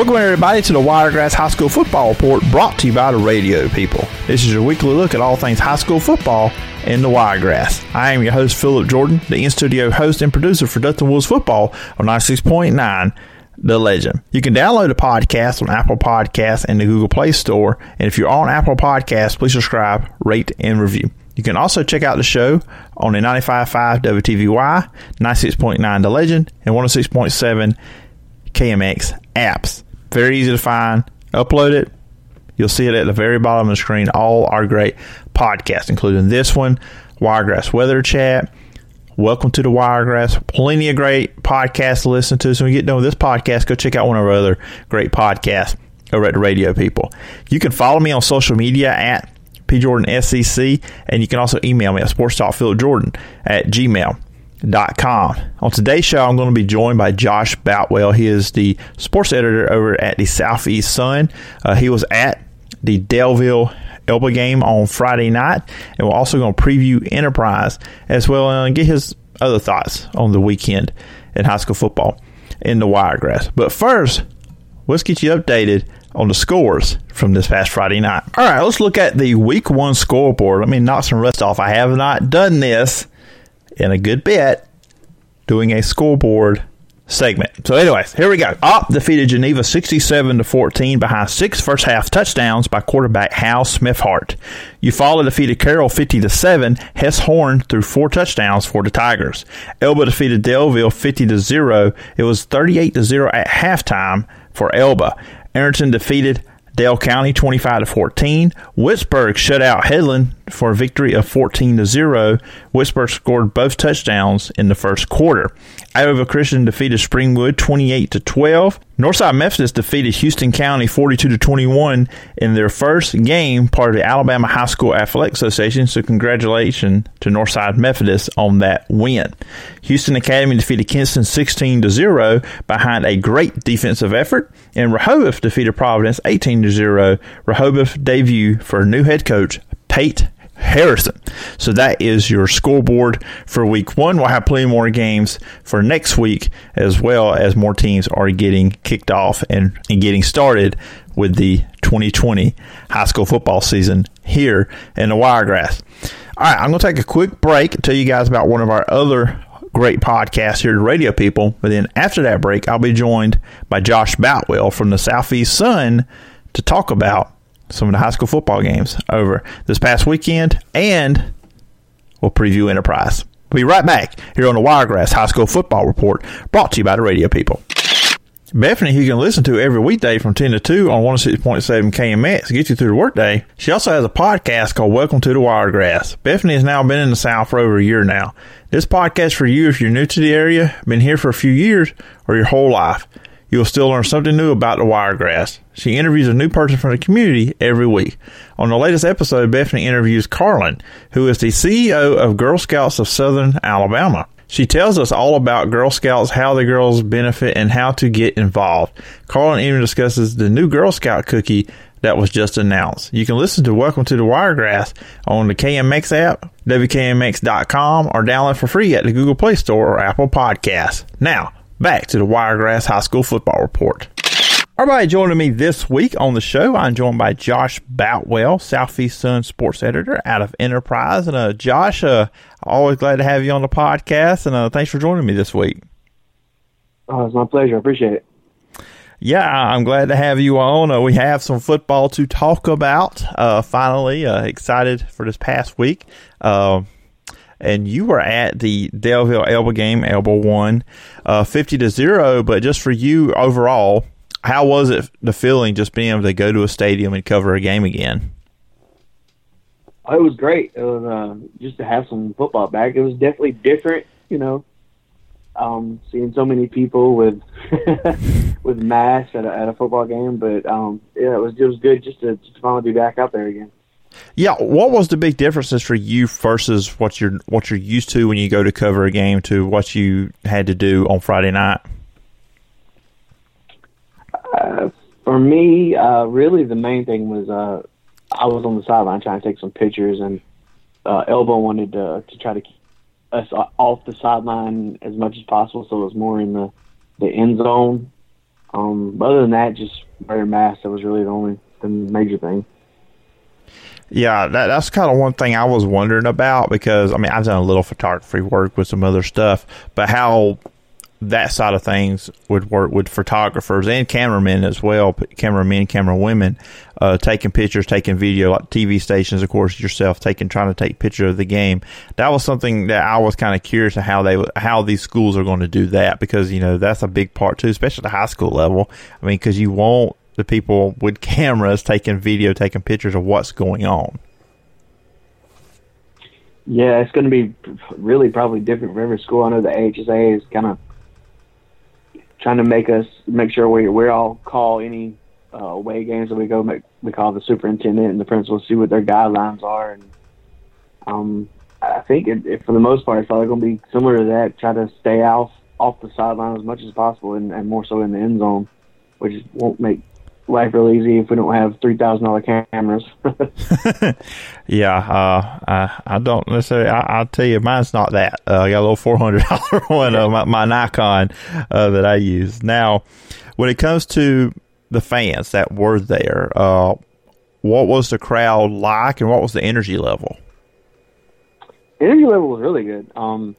Welcome everybody to the Wiregrass High School Football Report brought to you by the radio people. This is your weekly look at all things high school football in the Wiregrass. I am your host Phillip Jordan, the in-studio host and producer for Dothan Wolves Football on 96.9 The Legend. You can download the podcast on Apple Podcasts and the Google Play Store. And if you're on Apple Podcasts, please subscribe, rate, and review. You can also check out the show on the 95.5 WTVY, 96.9 The Legend, and 106.7 KMX apps. Very easy to find. Upload it. You'll see it at the very bottom of the screen. All our great podcasts, including this one, Wiregrass Weather Chat. Welcome to the Wiregrass. Plenty of great podcasts to listen to. So when you get done with this podcast, go check out one of our other great podcasts over at the Radio People. You can follow me on social media at PJordanSEC, and you can also email me at sportstalkphilipjordan at gmail Com. On today's show, I'm going to be joined by Josh Boutwell. He is the sports editor over at the Southeast Sun. Uh, he was at the Daleville Elba game on Friday night, and we're also going to preview Enterprise as well and get his other thoughts on the weekend in high school football in the Wiregrass. But first, let's get you updated on the scores from this past Friday night. All right, let's look at the week one scoreboard. Let me knock some rust off. I have not done this in a good bit doing a scoreboard segment. So, anyways, here we go. Opp defeated Geneva 67 to 14 behind six first half touchdowns by quarterback Hal Smithhart. Eufaula defeated Carroll 50 to 7. Hess Horn threw four touchdowns for the Tigers. Elba defeated Daleville 50 to 0. It was 38 to 0 at halftime for Elba. Ariton defeated Dale County 25 to 14. Wicksburg shut out Headland for a victory of 14 to 0. Wicksburg scored both touchdowns in the first quarter. Iowa Christian defeated Springwood 28 to 12. Northside Methodist defeated Houston County 42 to 21 in their first game, part of the Alabama High School Athletic Association. So congratulations to Northside Methodist on that win. Houston Academy defeated Kinston 16 to 0 behind a great defensive effort, and Rehobeth defeated Providence 18 to 0. Rehobeth debut for new head coach Pate Harrison. So that is your scoreboard for week one. We'll have plenty more games for next week, as well as more teams are getting kicked off and, and getting started with the 2020 high school football season here in the Wiregrass. All right, I'm going to take a quick break tell you guys about one of our other great podcasts here at Radio People. But then after that break, I'll be joined by Josh Boutwell from the Southeast Sun to talk about some of the high school football games over this past weekend, and we'll preview Enterprise. We'll be right back here on the Wiregrass High School Football Report, brought to you by the radio people. Bethany, who you can listen to every weekday from 10 to 2 on 106.7 KMX to get you through the workday. She also has a podcast called Welcome to the Wiregrass. Bethany has now been in the South for over a year now. This podcast for you if you're new to the area, been here for a few years, or your whole life. You'll still learn something new about the wiregrass. She interviews a new person from the community every week. On the latest episode, Bethany interviews Carlin, who is the CEO of Girl Scouts of Southern Alabama. She tells us all about Girl Scouts, how the girls benefit, and how to get involved. Carlin even discusses the new Girl Scout cookie that was just announced. You can listen to Welcome to the Wiregrass on the KMX app, WKMX.com, or download for free at the Google Play Store or Apple Podcasts. Now, back to the Wiregrass High School Football Report. Everybody joining me this week on the show, I'm joined by Josh Boutwell, Southeast Sun sports editor out of Enterprise. And uh, Josh, uh, always glad to have you on the podcast, and uh, thanks for joining me this week. Oh, it's my pleasure. I appreciate it. Yeah, I'm glad to have you on. Uh, we have some football to talk about. Uh, finally, uh, excited for this past week. And you were at the Daleville Elba game. Elba won uh, 50 to zero. But just for you overall, how was it the feeling just being able to go to a stadium and cover a game again? It was great. It was uh, just to have some football back. It was definitely different, you know. Um, seeing so many people with with masks at a, at a football game, but um, yeah, it was it was good just to, just to finally be back out there again. Yeah, what was the big differences for you versus what you're what you're used to when you go to cover a game to what you had to do on Friday night? Uh, for me, uh, really the main thing was uh, I was on the sideline trying to take some pictures, and uh, Elba wanted to, to try to keep us off the sideline as much as possible, so it was more in the the end zone. Um, other than that, just wearing masks. That was really the only the major thing. Yeah, that, that's kind of one thing I was wondering about because I mean I've done a little photography work with some other stuff, but how that side of things would work with photographers and cameramen as well, cameramen, camera women, uh, taking pictures, taking video, like TV stations, of course, yourself taking, trying to take pictures of the game. That was something that I was kind of curious to how they, how these schools are going to do that because, you know, that's a big part too, especially at the high school level. I mean, because you want the people with cameras taking video, taking pictures of what's going on. Yeah, it's going to be really probably different for every school. I know the AHSA is kind of trying to make us make sure we we all call any uh, away games that we go. Make, we call the superintendent and the principal, see what their guidelines are, and um, I think it, it, for the most part, it's probably going to be similar to that. Try to stay off off the sideline as much as possible, and, and more so in the end zone, which won't make life real easy if we don't have three thousand dollar cameras. yeah, uh, I, I don't necessarily. I, will tell you, mine's not that. Uh, I got a little four hundred dollar one, uh, my, my Nikon uh, that I use. Now, when it comes to the fans that were there, uh, what was the crowd like, and what was the energy level? Energy level was really good. Um,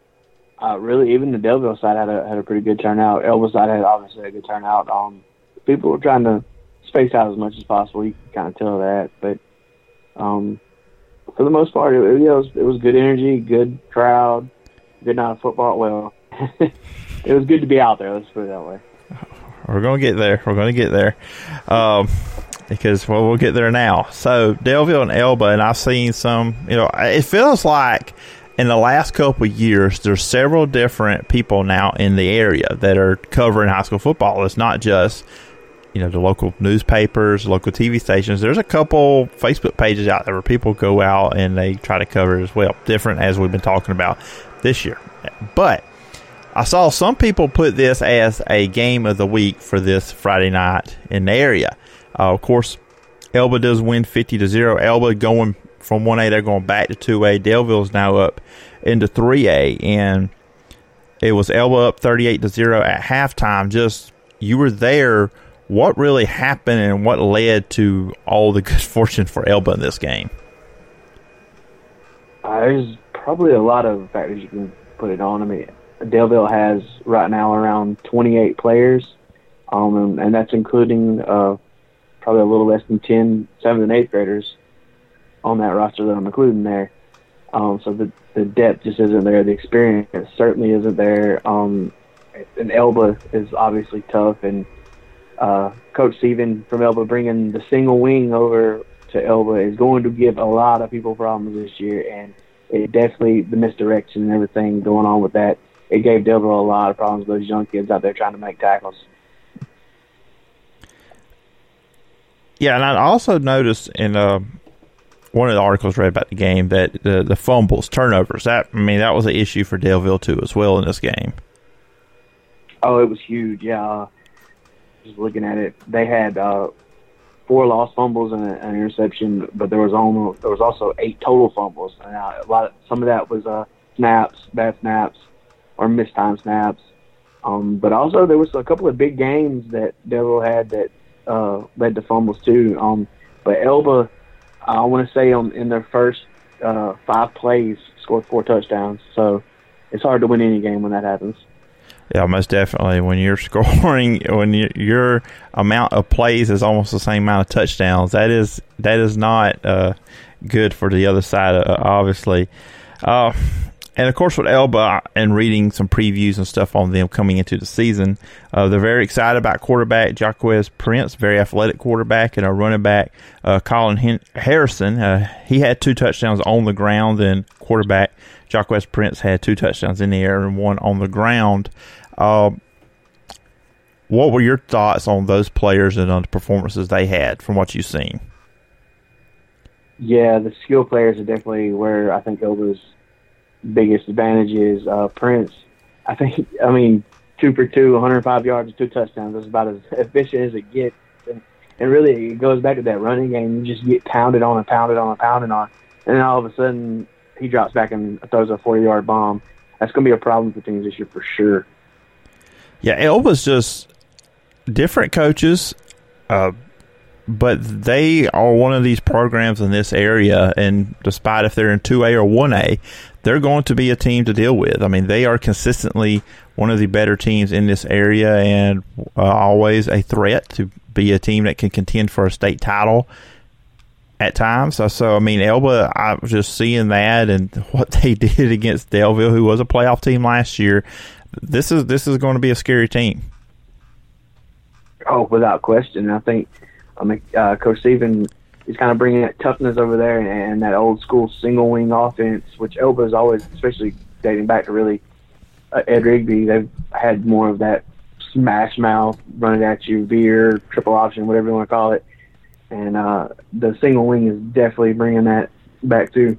uh, really, even the Daleville side had a had a pretty good turnout. Elba side had obviously a good turnout. Um, people were trying to space out as much as possible. You can kind of tell that, but um, for the most part, it, it, was it was good energy, good crowd, good night of football. Well, it was good to be out there. Let's put it that way. We're gonna get there. We're gonna get there. Um, because well, we'll get there now. So Daleville and Elba, and I've seen some. You know, it feels like in the last couple of years, there's several different people now in the area that are covering high school football. It's not just you know the local newspapers, local TV stations. There's a couple Facebook pages out there where people go out and they try to cover it as well. Different as we've been talking about this year, but I saw some people put this as a game of the week for this Friday night in the area. Uh, of course, Elba does win 50 to 0. Elba going from 1A, they're going back to 2A. Daleville's now up into 3A. And it was Elba up 38 to 0 at halftime. Just, you were there what really happened and what led to all the good fortune for Elba in this game? Uh, there's probably a lot of factors you can put it on. I mean, Daleville has right now around 28 players, um, and, and, that's including uh, probably a little less than 10 seventh and eighth graders on that roster that I'm including there. Um, so the the depth just isn't there. The experience certainly isn't there. Um, and Elba is obviously tough, and uh, Coach Steven from Elba bringing the single wing over to Elba is going to give a lot of people problems this year, and it definitely the misdirection and everything going on with that. It gave Daleville a lot of problems. Those young kids out there trying to make tackles. Yeah, and I also noticed in uh, one of the articles read about the game that the, the fumbles, turnovers, that I mean that was an issue for Daleville too as well in this game. Oh, it was huge. Yeah, just looking at it, they had uh, four lost fumbles and an interception, but there was almost there was also eight total fumbles. And a lot, of, some of that was uh, snaps, bad snaps, or missed time snaps. Um, but also there was a couple of big games that Devil had that uh, led to fumbles too. Um, but Elba, I want to say on in their first uh, five plays scored four touchdowns. So it's hard to win any game when that happens. Yeah, most definitely. When you're scoring, when you, your amount of plays is almost the same amount of touchdowns, that is that is not uh, good for the other side. Uh, obviously, uh, and of course with Elba and reading some previews and stuff on them coming into the season, uh, they're very excited about quarterback Jaquez Prince, very athletic quarterback, and a running back uh, Colin Hen- Harrison. Uh, he had two touchdowns on the ground, and quarterback Jaquez Prince had two touchdowns in the air and one on the ground. Uh, what were your thoughts on those players and on the performances they had from what you've seen? Yeah, the skill players are definitely where I think Elba's biggest advantage is. Uh, Prince, I think, I mean, two for two, 105 yards two touchdowns. That's about as efficient as it gets. And, and really, it goes back to that running game. You just get pounded on and pounded on and pounded on. And then all of a sudden, he drops back and throws a 40 yard bomb. That's going to be a problem for teams this year for sure. Yeah, Elba's just different coaches, uh, but they are one of these programs in this area. And despite if they're in 2A or 1A, they're going to be a team to deal with. I mean, they are consistently one of the better teams in this area and uh, always a threat to be a team that can contend for a state title at times. So, so I mean, Elba, I was just seeing that and what they did against Daleville, who was a playoff team last year. This is this is going to be a scary team. Oh, without question. I think I mean, uh, Coach Stephen is kind of bringing that toughness over there and, and that old school single wing offense, which Elba is always, especially dating back to really uh, Ed Rigby, they've had more of that smash mouth, running at you, veer, triple option, whatever you want to call it. And uh, the single wing is definitely bringing that back too.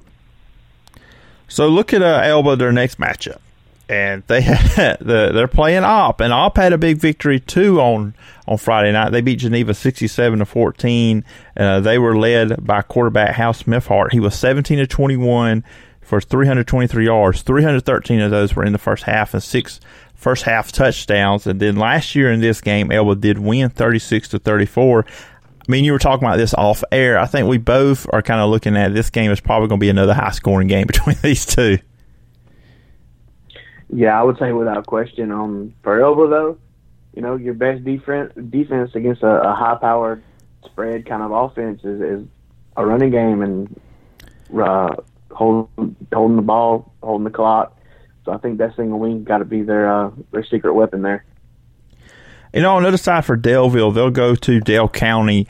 So look at uh, Elba, their next matchup and they they're playing Opp, and Opp had a big victory too on on Friday night. They beat Geneva sixty seven to fourteen. Uh, they were led by quarterback House Smithhart. He was seventeen to twenty one for three hundred twenty three yards. Three hundred thirteen of those were in the first half, and six first half touchdowns. And then last year in this game, Elba did win thirty six to thirty four. I mean, you were talking about this off air. I think we both are kind of looking at this game is probably going to be another high scoring game between these two. Yeah, I would say without question. Um, for Elba though, you know, your best defense defense against a, a high powered spread kind of offense is, is a running game and uh, holding holding the ball, holding the clock. So I think that single wing got to be their uh, their secret weapon there. You know, on the other side for Daleville, they'll go to Dale County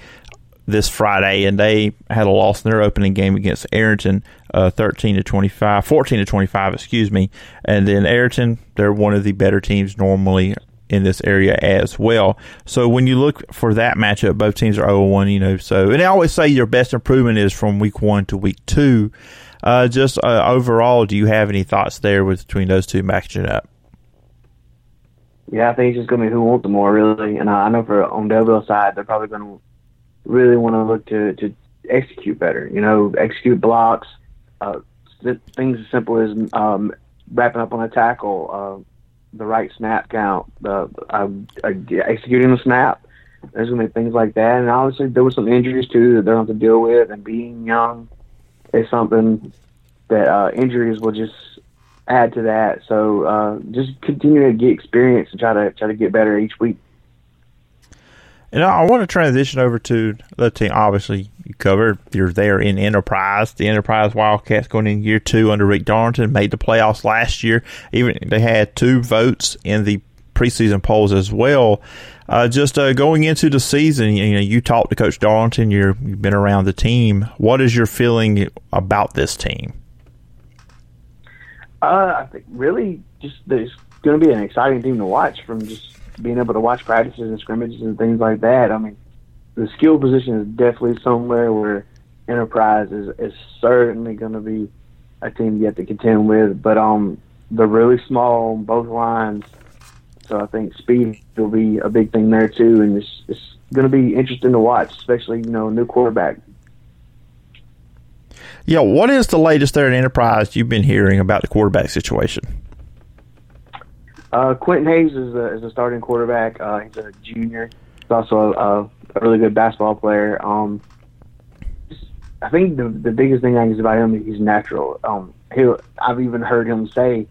this Friday, and they had a loss in their opening game against Ariton, uh, 13 to 25, 14 to 25, excuse me. And then Ariton, they're one of the better teams normally in this area as well. So when you look for that matchup, both teams are 0 1, you know. So, and I always say your best improvement is from week one to week two. Uh, just uh, overall, do you have any thoughts there with, between those two matching up? Yeah, I think it's just going to be who wants the more, really. And I know for on Daleville side, they're probably going to really want to look to, to execute better. You know, execute blocks, uh, things as simple as um, wrapping up on a tackle, uh, the right snap count, uh, executing the snap. There's going to be things like that, and obviously there were some injuries too that they're going to deal with. And being young is something that uh, injuries will just add to that. So uh, just continue to get experience and try to try to get better each week. And I want to transition over to the team. Obviously, you covered you're there in Enterprise. The Enterprise Wildcats going in year two under Rick Darlington made the playoffs last year. Even they had two votes in the preseason polls as well. Uh, just uh, going into the season, you know, you talked to Coach Darlington. you have been around the team. What is your feeling about this team? Uh, I think really just it's going to be an exciting team to watch from just being able to watch practices and scrimmages and things like that. I mean, the skill position is definitely somewhere where Enterprise is, is certainly going to be a team you have to contend with. But um, they're really small on both lines, so I think speed will be a big thing there too. And it's, it's going to be interesting to watch, especially you know new quarterback. Yeah, what is the latest there at Enterprise you've been hearing about the quarterback situation? Uh, Quentin Hayes is a, is a starting quarterback. Uh, he's a junior. He's also a, a really good basketball player. Um, I think the the biggest thing I think about him is he's natural. Um, he I've even heard him say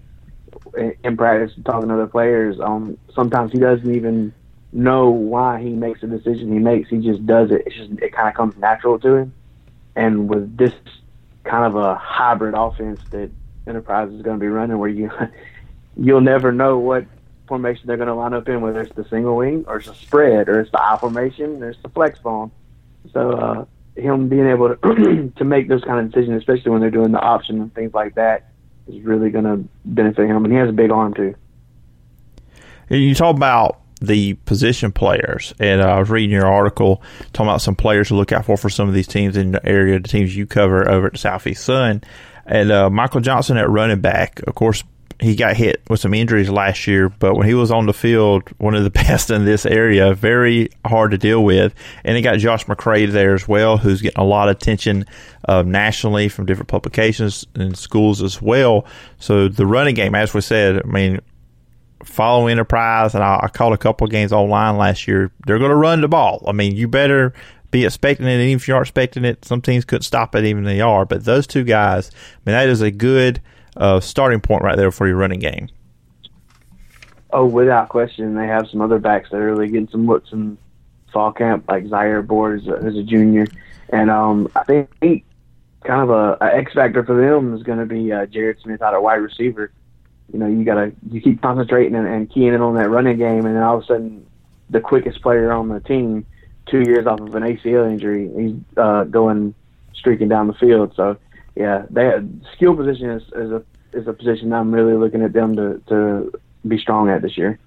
in, in practice talking to other players. Um, sometimes he doesn't even know why he makes the decision he makes. He just does it. It's just it kind of comes natural to him. And with this kind of a hybrid offense that Enterprise is going to be running, where you you'll never know what formation they're going to line up in, whether it's the single wing or it's a spread or it's the I formation or it's the flex. So uh, him being able to to make those kind of decisions, especially when they're doing the option and things like that, is really going to benefit him. And he has a big arm too. You talk about the position players, and I was reading your article talking about some players to look out for for some of these teams in the area, the teams you cover over at the Southeast Sun. And uh, Michael Johnson at running back, of course, he got hit with some injuries last year, but when he was on the field, one of the best in this area, very hard to deal with. And he got Josh McCray there as well, who's getting a lot of attention uh, nationally from different publications and schools as well. So the running game, as we said, I mean, follow Enterprise, and I, I called a couple games online last year. They're going to run the ball. I mean, you better be expecting it, and even if you aren't expecting it, some teams couldn't stop it, even they are. But those two guys, I mean, that is a good uh, starting point right there for your running game. Oh, without question, they have some other backs that are really getting some looks in fall camp, like Zaire Board as a junior, and um, I think kind of a, a X factor for them is going to be uh, Jared Smith out of wide receiver. You know, you gotta you keep concentrating and, and keying in on that running game, and then all of a sudden, the quickest player on the team, two years off of an ACL injury, he's uh, going streaking down the field. So, yeah, they skill position is, is a is a position I'm really looking at them to to be strong at this year.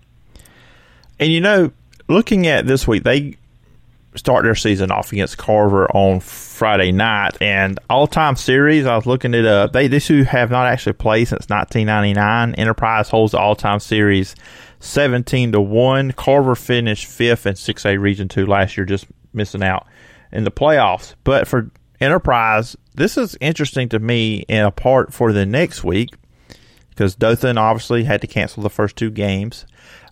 And you know, looking at this week, they start their season off against Carver on Friday night. And all time series, I was looking it up. They these two have not actually played since 1999. Enterprise holds the all time series 17 to one. Carver finished fifth in 6A Region Two last year, just missing out in the playoffs. But for Enterprise, this is interesting to me in a part for the next week because Dothan obviously had to cancel the first two games.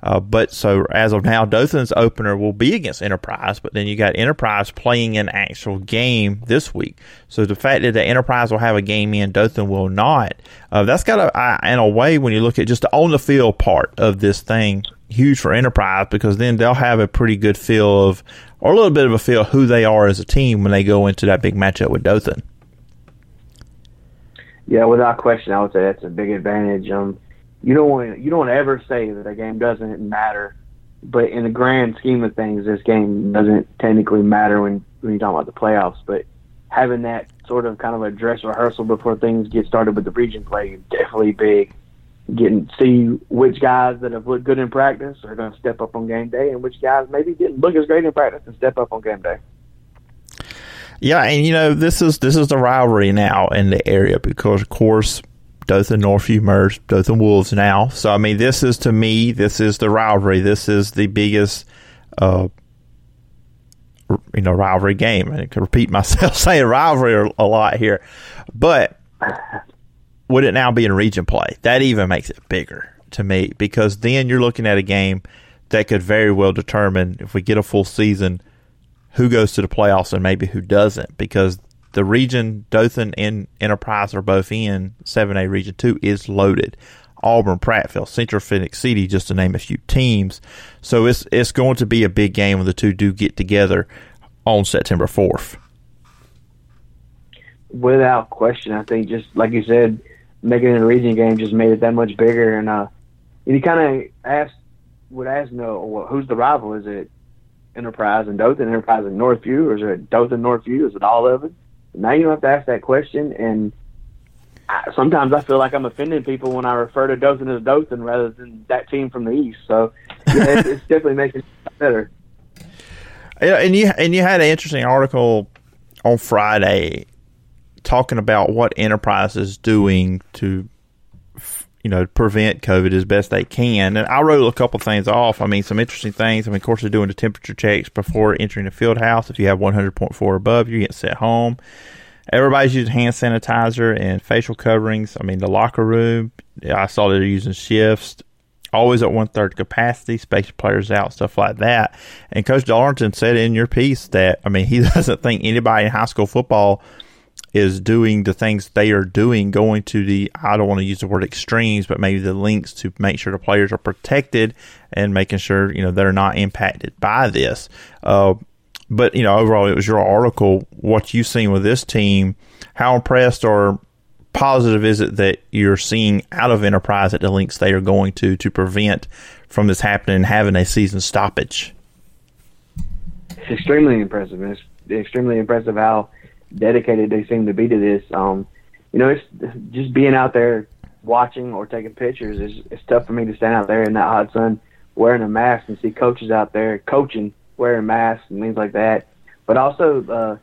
Uh, but so as of now, Dothan's opener will be against Enterprise, but then you got Enterprise playing an actual game this week. So the fact that the Enterprise will have a game in, Dothan will not. Uh, that's got a, in a way, when you look at just the on the field part of this thing, huge for Enterprise because then they'll have a pretty good feel of, or a little bit of a feel who they are as a team when they go into that big matchup with Dothan. Yeah, without question, I would say that's a big advantage. Um, you don't want you don't ever say that a game doesn't matter, but in the grand scheme of things, this game doesn't technically matter when when you're talking about the playoffs. But having that sort of kind of a dress rehearsal before things get started with the region play is definitely big. Getting see which guys that have looked good in practice are going to step up on game day, and which guys maybe didn't look as great in practice and step up on game day. Yeah, and you know this is this is the rivalry now in the area because of course Dothan Northview merged Dothan Wolves now. So I mean, this is to me, this is the rivalry. This is the biggest, uh, you know, rivalry game. And I can repeat myself saying rivalry a lot here, but would it now be in region play? That even makes it bigger to me because then you're looking at a game that could very well determine if we get a full season who goes to the playoffs and maybe who doesn't because the region Dothan and Enterprise are both in 7A Region 2 is loaded. Auburn, Prattville, Central Phoenix City, just to name a few teams. So it's it's going to be a big game when the two do get together on September 4th. Without question, I think just like you said, making it a region game just made it that much bigger. And uh, you kind of ask, would ask, no, well, who's the rival? Is it Enterprise and Dothan, Enterprise and Northview, or is it Dothan, Northview? Is it all of it? Now you don't have to ask that question, and I, sometimes I feel like I'm offending people when I refer to Dothan as Dothan rather than that team from the East. So yeah, it's, it's definitely making it better. Yeah, and you and you had an interesting article on Friday talking about what Enterprise is doing to you know, prevent COVID as best they can. And I wrote a couple things off. I mean, some interesting things. I mean, of course, they're doing the temperature checks before entering the field house. If you have 100.4 above, you get sent home. Everybody's using hand sanitizer and facial coverings. I mean, the locker room, I saw they're using shifts, always at one third capacity, space players out, stuff like that. And Coach Darlington said in your piece that, I mean, he doesn't think anybody in high school football – is doing the things they are doing, going to the, I don't want to use the word extremes, but maybe the links to make sure the players are protected and making sure, you know, they're not impacted by this. Uh, but, you know, overall, it was your article. What you've seen with this team, how impressed or positive is it that you're seeing out of Enterprise at the links they are going to to prevent from this happening and having a season stoppage? It's extremely impressive. It's extremely impressive how – dedicated they seem to be to this. Um, you know, it's just being out there watching or taking pictures is it's tough for me to stand out there in that hot sun wearing a mask and see coaches out there coaching wearing masks and things like that. But also uh,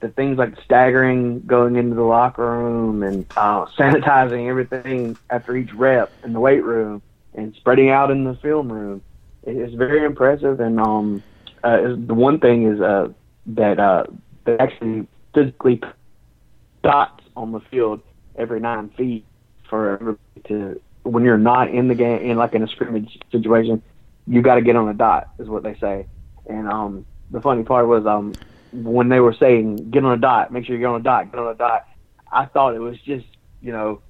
the things like staggering going into the locker room and uh, sanitizing everything after each rep in the weight room and spreading out in the film room. It's very impressive. And um, uh, the one thing is uh, that uh, they actually physically dots on the field every nine feet for everybody to when you're not in the game, in like in a scrimmage situation, you got to get on the dot, is what they say. And um, the funny part was um, when they were saying get on a dot, make sure you get on a dot, get on a dot. I thought it was just you know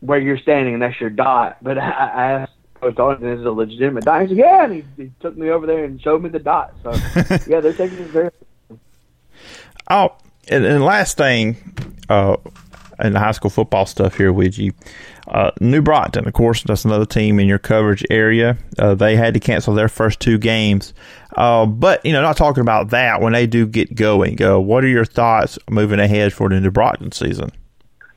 where you're standing and that's your dot. But I, I asked Coach Darlington, "Is it a legitimate dot?" He said, "Yeah," and he, he took me over there and showed me the dot. So yeah, they're taking this very. Oh, and, and last thing, uh, in the high school football stuff here with you. Uh, New Brockton, of course, that's another team in your coverage area. Uh, they had to cancel their first two games. Uh, but, you know, not talking about that when they do get going. Uh, what are your thoughts moving ahead for the New Brockton season?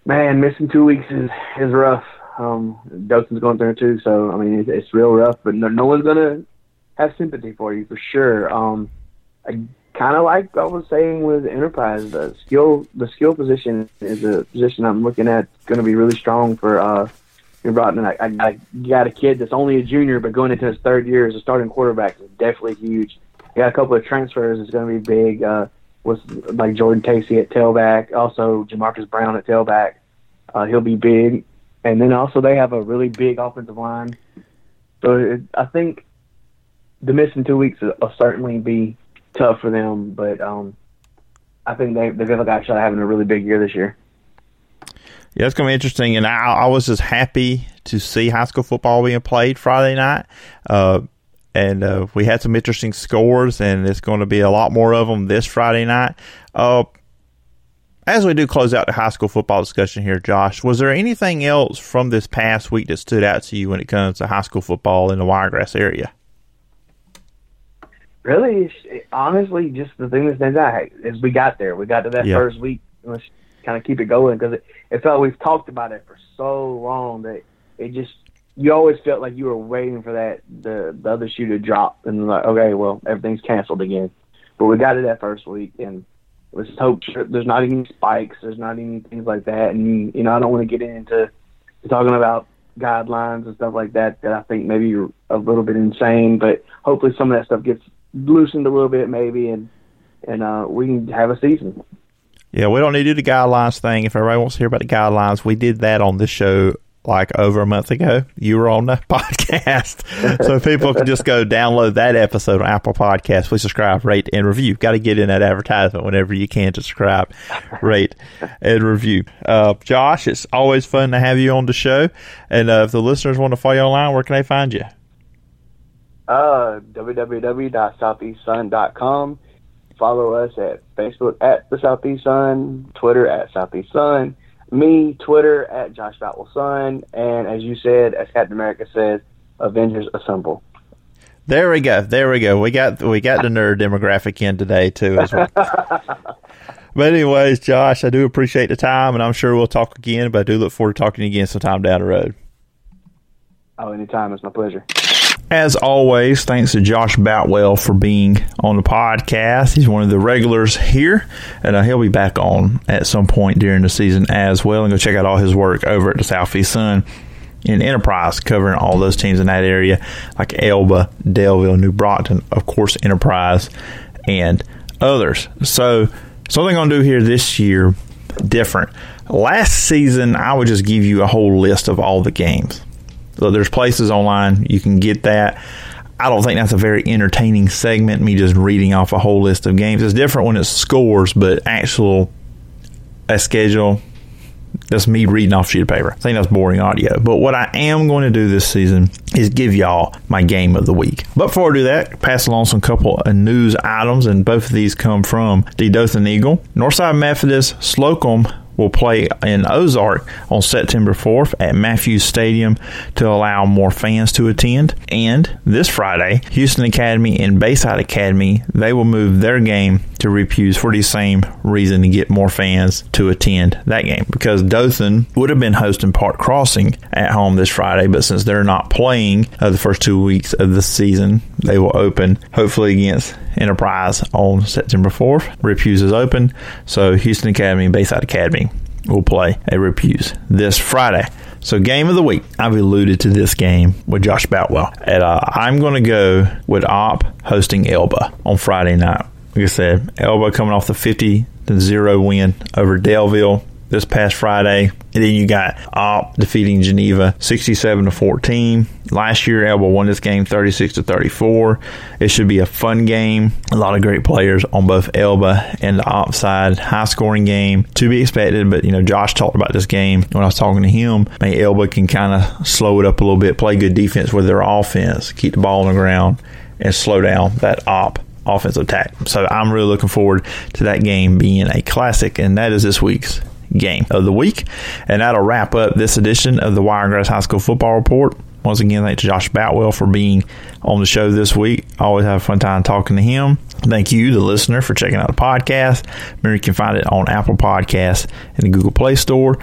Man, missing two weeks is, is rough. Um, going through too, so, I mean, it's, it's real rough, but no, no one's going to have sympathy for you for sure. Um, I kind of like I was saying with Enterprise, the skill the skill position is a position I'm looking at going to be really strong for uh, New Brockton. I, I, got a kid that's only a junior, but going into his third year as a starting quarterback is definitely huge. Got a couple of transfers is going to be big. Uh, with like Jordan Tacey at tailback, also Jamarcus Brown at tailback. Uh, he'll be big, and then also they have a really big offensive line. So it, I think the missing two weeks will certainly be tough for them, but um, I think they they feel like actually having a really big year this year. Yeah, it's going to be interesting, and I, I, was just happy to see high school football being played Friday night. Uh, and uh, we had some interesting scores, and it's going to be a lot more of them this Friday night. Uh, as we do close out the high school football discussion here, Josh, was there anything else from this past week that stood out to you when it comes to high school football in the Wiregrass area? Really, honestly, just the thing that stands out is we got there. We got to that yeah. first week. Let's kind of keep it going because it, it felt we've talked about it for so long that it just you always felt like you were waiting for that the the other shoe to drop and like okay, well everything's canceled again. But we got it that first week and let's hope there's not any spikes, there's not any things like that. And you know, I don't want to get into talking about guidelines and stuff like that that I think maybe you're a little bit insane, but hopefully some of that stuff gets loosened a little bit maybe, and and uh, we can have a season. Yeah, we don't need to do the guidelines thing. If everybody wants to hear about the guidelines, we did that on this show like over a month ago. You were on the podcast. so people can just go download that episode on Apple Podcasts. Please subscribe, rate, and review. Got to get in that advertisement whenever you can to subscribe, rate, and review. Uh, Josh, it's always fun to have you on the show. And uh, if the listeners want to follow you online, where can they find you? Uh, www.southeastsun.com. Follow us at Facebook at the Southeast Sun, Twitter at Southeast Sun, me, Twitter at Josh Sun, and as you said, as Captain America says, Avengers Assemble. There we go. There we go. We got we got the nerd demographic in today too as well. but anyways, Josh, I do appreciate the time, and I'm sure we'll talk again. But I do look forward to talking again sometime down the road. Oh, anytime. It's my pleasure. As always, thanks to Josh Boutwell for being on the podcast. He's one of the regulars here, and uh, he'll be back on at some point during the season as well. And go check out all his work over at the Southeast Sun in Enterprise, covering all those teams in that area, like Elba, Daleville, New Brockton, of course, Enterprise, and others. So, something I'm going to do here this year different. Last season, I would just give you a whole list of all the games there's places online you can get that. I don't think that's a very entertaining segment, me just reading off a whole list of games. It's different when it's scores, but actual a schedule, that's me reading off sheet of paper. I think that's boring audio. But what I am going to do this season is give y'all my game of the week. But before I do that, pass along some couple of news items, and both of these come from the Dothan Eagle, Northside Methodist, Slocomb, will play in Ozark on September 4th at Matthews Stadium to allow more fans to attend. And this Friday, Houston Academy and Bayside Academy, they will move their game to Rip Hewes for the same reason to get more fans to attend that game. Because Dothan would have been hosting Park Crossing at home this Friday, but since they're not playing uh, the first two weeks of the season, they will open hopefully against Enterprise on September 4th. Rip Hewes is open, so Houston Academy and Bayside Academy will play at Rip Hewes this Friday. So, game of the week. I've alluded to this game with Josh Boutwell. And uh, I'm going to go with Opp hosting Elba on Friday night. Like I said, Elba coming off the 50 to 0 win over Daleville. This past Friday. And then you got Opp defeating Geneva 67 to 14. Last year, Elba won this game 36 to 34. It should be a fun game. A lot of great players on both Elba and the Opp side. High scoring game to be expected, but you know, Josh talked about this game when I was talking to him. Maybe Elba can kind of slow it up a little bit, play good defense with their offense, keep the ball on the ground, and slow down that Opp offensive attack. So I'm really looking forward to that game being a classic, and that is this week's game of the week. And that'll wrap up this edition of the Wiregrass High School Football Report. Once again, thanks to Josh Boutwell for being on the show this week. Always have a fun time talking to him. Thank you, the listener, for checking out the podcast. Remember, you can find it on Apple Podcasts and the Google Play Store.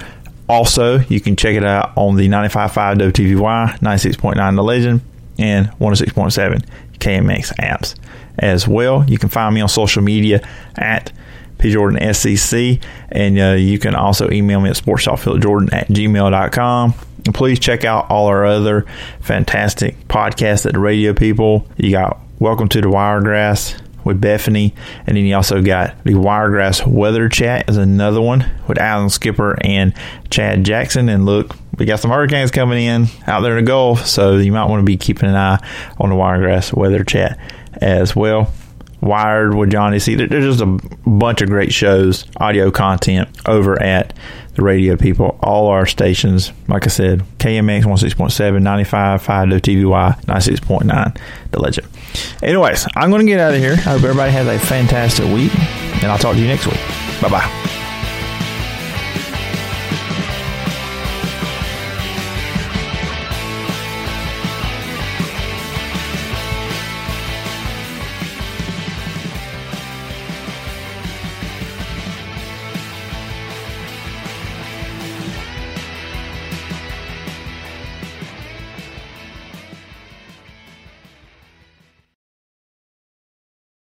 Also, you can check it out on the 95.5 WTVY, 96.9 The Legend, and 106.7 KMX apps as well. You can find me on social media at PJordanSEC, and uh, you can also email me at sportstalkphilipjordan at gmail.com. And please check out all our other fantastic podcasts at the radio people. You got Welcome to the Wiregrass with Bethany, and then you also got the Wiregrass Weather Chat is another one with Alan Skipper and Chad Jackson. And look, we got some hurricanes coming in out there in the Gulf, so you might want to be keeping an eye on the Wiregrass Weather Chat as well. Wired with Johnny C. There's just a bunch of great shows, audio content over at the radio people. All our stations, like I said, KMX 16.7, 95, 5 TVY, 96.9, The Legend. Anyways, I'm going to get out of here. I hope everybody has a fantastic week, and I'll talk to you next week. Bye bye.